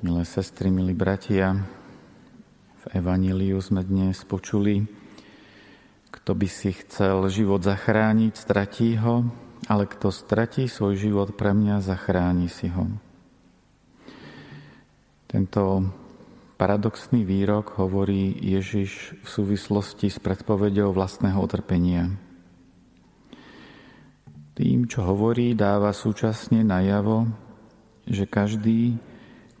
Milé sestry, milí bratia, v Evaníliu sme dnes počuli, kto by si chcel život zachrániť, stratí ho, ale kto stratí svoj život pre mňa, zachráni si ho. Tento paradoxný výrok hovorí Ježiš v súvislosti s predpovedou vlastného utrpenia. Tým, čo hovorí, dáva súčasne najavo, že každý,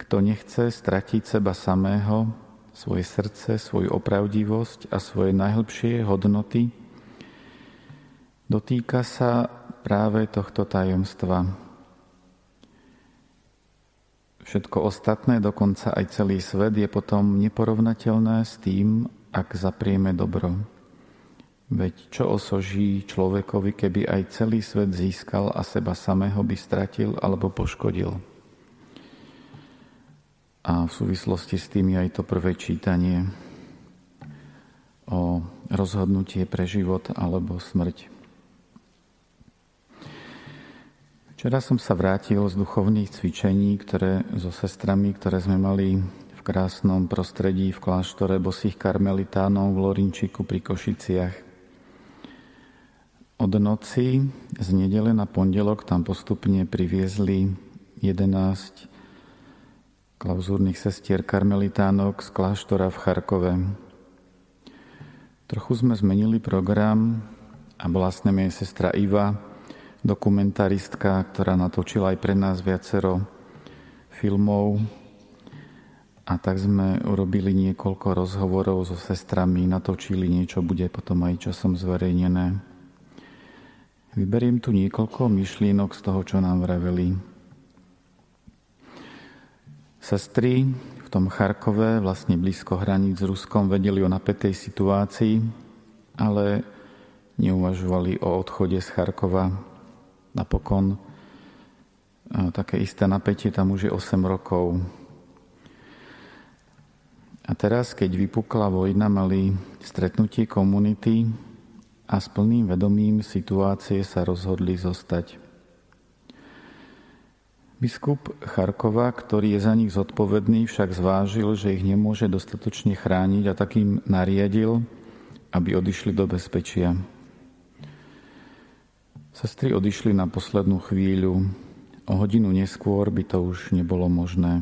kto nechce stratiť seba samého, svoje srdce, svoju opravdivosť a svoje najhlbšie hodnoty, dotýka sa práve tohto tajomstva. Všetko ostatné, dokonca aj celý svet, je potom neporovnateľné s tým, ak zaprieme dobro. Veď čo osoží človekovi, keby aj celý svet získal a seba samého by stratil alebo poškodil? A v súvislosti s tým je aj to prvé čítanie o rozhodnutie pre život alebo smrť. Včera som sa vrátil z duchovných cvičení, ktoré so sestrami, ktoré sme mali v krásnom prostredí v kláštore bosých karmelitánov v Lorinčiku pri Košiciach. Od noci z nedele na pondelok tam postupne priviezli 11 klauzúrnych sestier karmelitánok z kláštora v Charkove. Trochu sme zmenili program a bola s nami sestra Iva, dokumentaristka, ktorá natočila aj pre nás viacero filmov. A tak sme urobili niekoľko rozhovorov so sestrami, natočili niečo, bude potom aj časom zverejnené. Vyberiem tu niekoľko myšlienok z toho, čo nám vraveli. Sestry v tom Charkove, vlastne blízko hraníc s Ruskom, vedeli o napätej situácii, ale neuvažovali o odchode z Charkova. Napokon také isté napätie tam už je 8 rokov. A teraz, keď vypukla vojna, mali stretnutie komunity a s plným vedomím situácie sa rozhodli zostať. Biskup Charkova, ktorý je za nich zodpovedný, však zvážil, že ich nemôže dostatočne chrániť a takým nariadil, aby odišli do bezpečia. Sestry odišli na poslednú chvíľu. O hodinu neskôr by to už nebolo možné.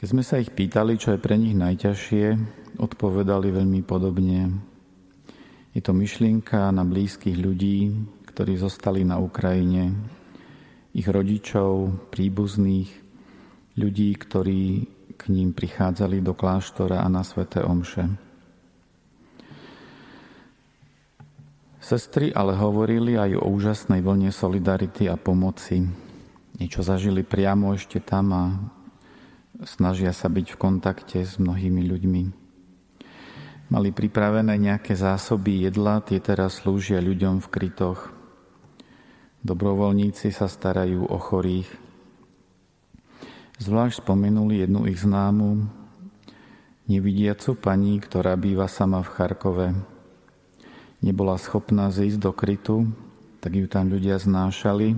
Keď sme sa ich pýtali, čo je pre nich najťažšie, odpovedali veľmi podobne. Je to myšlienka na blízkych ľudí, ktorí zostali na Ukrajine, ich rodičov, príbuzných, ľudí, ktorí k ním prichádzali do kláštora a na sveté omše. Sestry ale hovorili aj o úžasnej vlne solidarity a pomoci. Niečo zažili priamo ešte tam a snažia sa byť v kontakte s mnohými ľuďmi. Mali pripravené nejaké zásoby jedla, tie teraz slúžia ľuďom v krytoch. Dobrovoľníci sa starajú o chorých. Zvlášť spomenuli jednu ich známu, nevidiacu pani, ktorá býva sama v Charkove. Nebola schopná zísť do krytu, tak ju tam ľudia znášali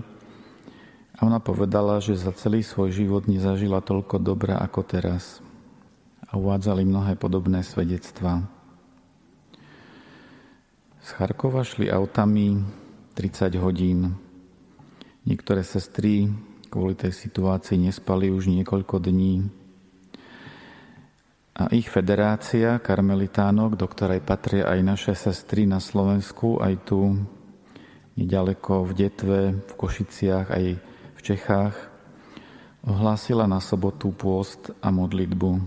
a ona povedala, že za celý svoj život nezažila toľko dobra ako teraz. A uvádzali mnohé podobné svedectvá. Z Charkova šli autami 30 hodín. Niektoré sestry kvôli tej situácii nespali už niekoľko dní. A ich federácia karmelitánok, do ktorej patria aj naše sestry na Slovensku, aj tu nedaleko v Detve, v Košiciach, aj v Čechách, ohlásila na sobotu pôst a modlitbu.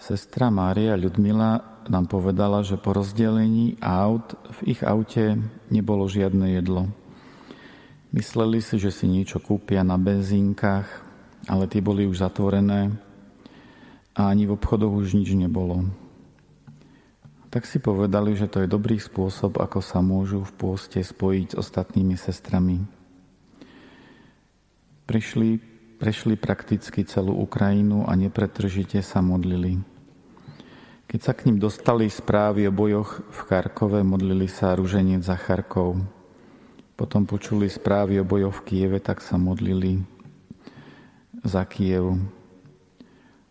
Sestra Mária Ľudmila nám povedala, že po rozdelení aut v ich aute nebolo žiadne jedlo. Mysleli si, že si niečo kúpia na benzínkach, ale tie boli už zatvorené a ani v obchodoch už nič nebolo. Tak si povedali, že to je dobrý spôsob, ako sa môžu v pôste spojiť s ostatnými sestrami. Prišli, prešli prakticky celú Ukrajinu a nepretržite sa modlili. Keď sa k ním dostali správy o bojoch v Charkove, modlili sa ruženec za Charkov. Potom počuli správy o bojoch v Kieve, tak sa modlili za Kiev.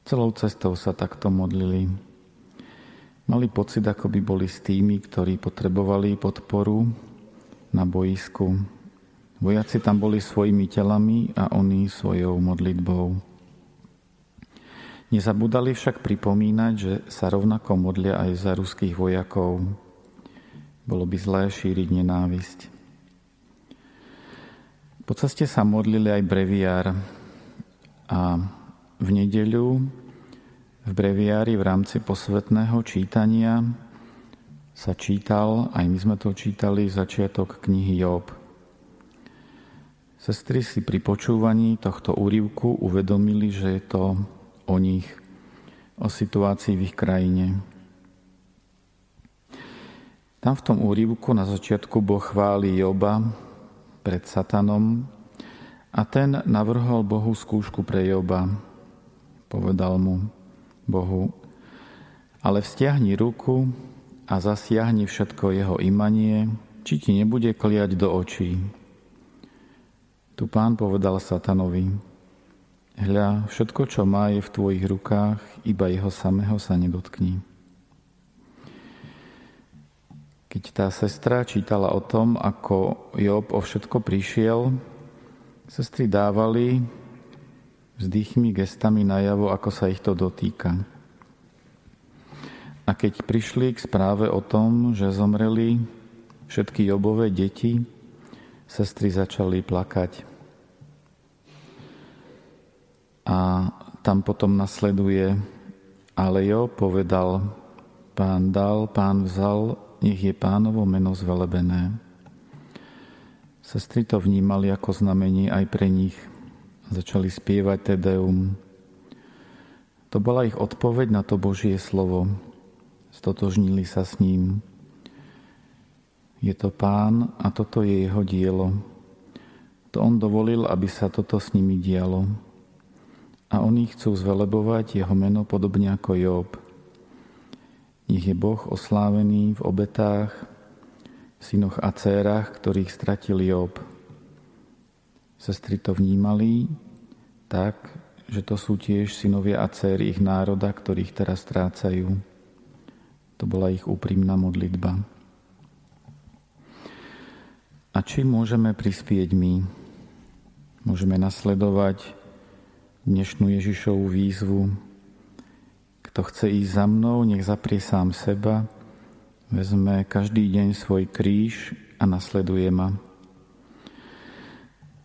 Celou cestou sa takto modlili. Mali pocit, ako by boli s tými, ktorí potrebovali podporu na boisku. Vojaci tam boli svojimi telami a oni svojou modlitbou. Nezabudali však pripomínať, že sa rovnako modlia aj za ruských vojakov. Bolo by zlé šíriť nenávisť. Po ceste sa modlili aj breviár a v nedeľu v breviári v rámci posvetného čítania sa čítal, aj my sme to čítali, začiatok knihy Job. Sestry si pri počúvaní tohto úrivku uvedomili, že je to o nich, o situácii v ich krajine. Tam v tom úrivku na začiatku Boh chváli Joba pred Satanom a ten navrhol Bohu skúšku pre Joba. Povedal mu, Bohu, ale vzťahni ruku a zasiahni všetko jeho imanie, či ti nebude kliať do očí. Tu pán povedal satanovi, hľa, všetko, čo má, je v tvojich rukách, iba jeho samého sa nedotkni. Keď tá sestra čítala o tom, ako Job o všetko prišiel, sestry dávali vzdychmi, gestami najavo, ako sa ich to dotýka. A keď prišli k správe o tom, že zomreli všetky Jobové deti, sestry začali plakať. A tam potom nasleduje, ale jo, povedal, pán dal, pán vzal, nech je pánovo meno zvelebené. Sestry to vnímali ako znamenie aj pre nich – začali spievať Tedeum. To bola ich odpoveď na to Božie slovo. Stotožnili sa s ním. Je to pán a toto je jeho dielo. To on dovolil, aby sa toto s nimi dialo. A oni chcú zvelebovať jeho meno podobne ako Job. Nech je Boh oslávený v obetách, synoch a dcérach, ktorých stratil Job. Sestry to vnímali tak, že to sú tiež synovia a céry ich národa, ktorých teraz strácajú. To bola ich úprimná modlitba. A či môžeme prispieť my? Môžeme nasledovať dnešnú Ježišovú výzvu. Kto chce ísť za mnou, nech zaprie sám seba, vezme každý deň svoj kríž a nasleduje ma.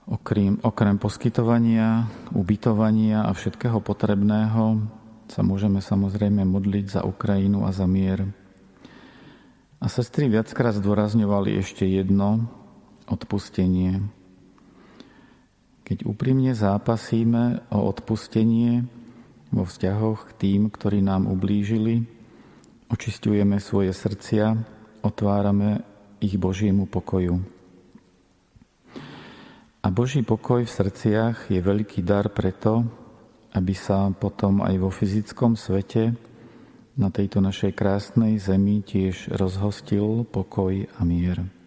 Okrem, okrem poskytovania, ubytovania a všetkého potrebného sa môžeme samozrejme modliť za Ukrajinu a za mier. A sestry viackrát zdôrazňovali ešte jedno, odpustenie. Keď úprimne zápasíme o odpustenie vo vzťahoch k tým, ktorí nám ublížili, očistujeme svoje srdcia, otvárame ich Božiemu pokoju. A Boží pokoj v srdciach je veľký dar preto, aby sa potom aj vo fyzickom svete na tejto našej krásnej zemi tiež rozhostil pokoj a mier.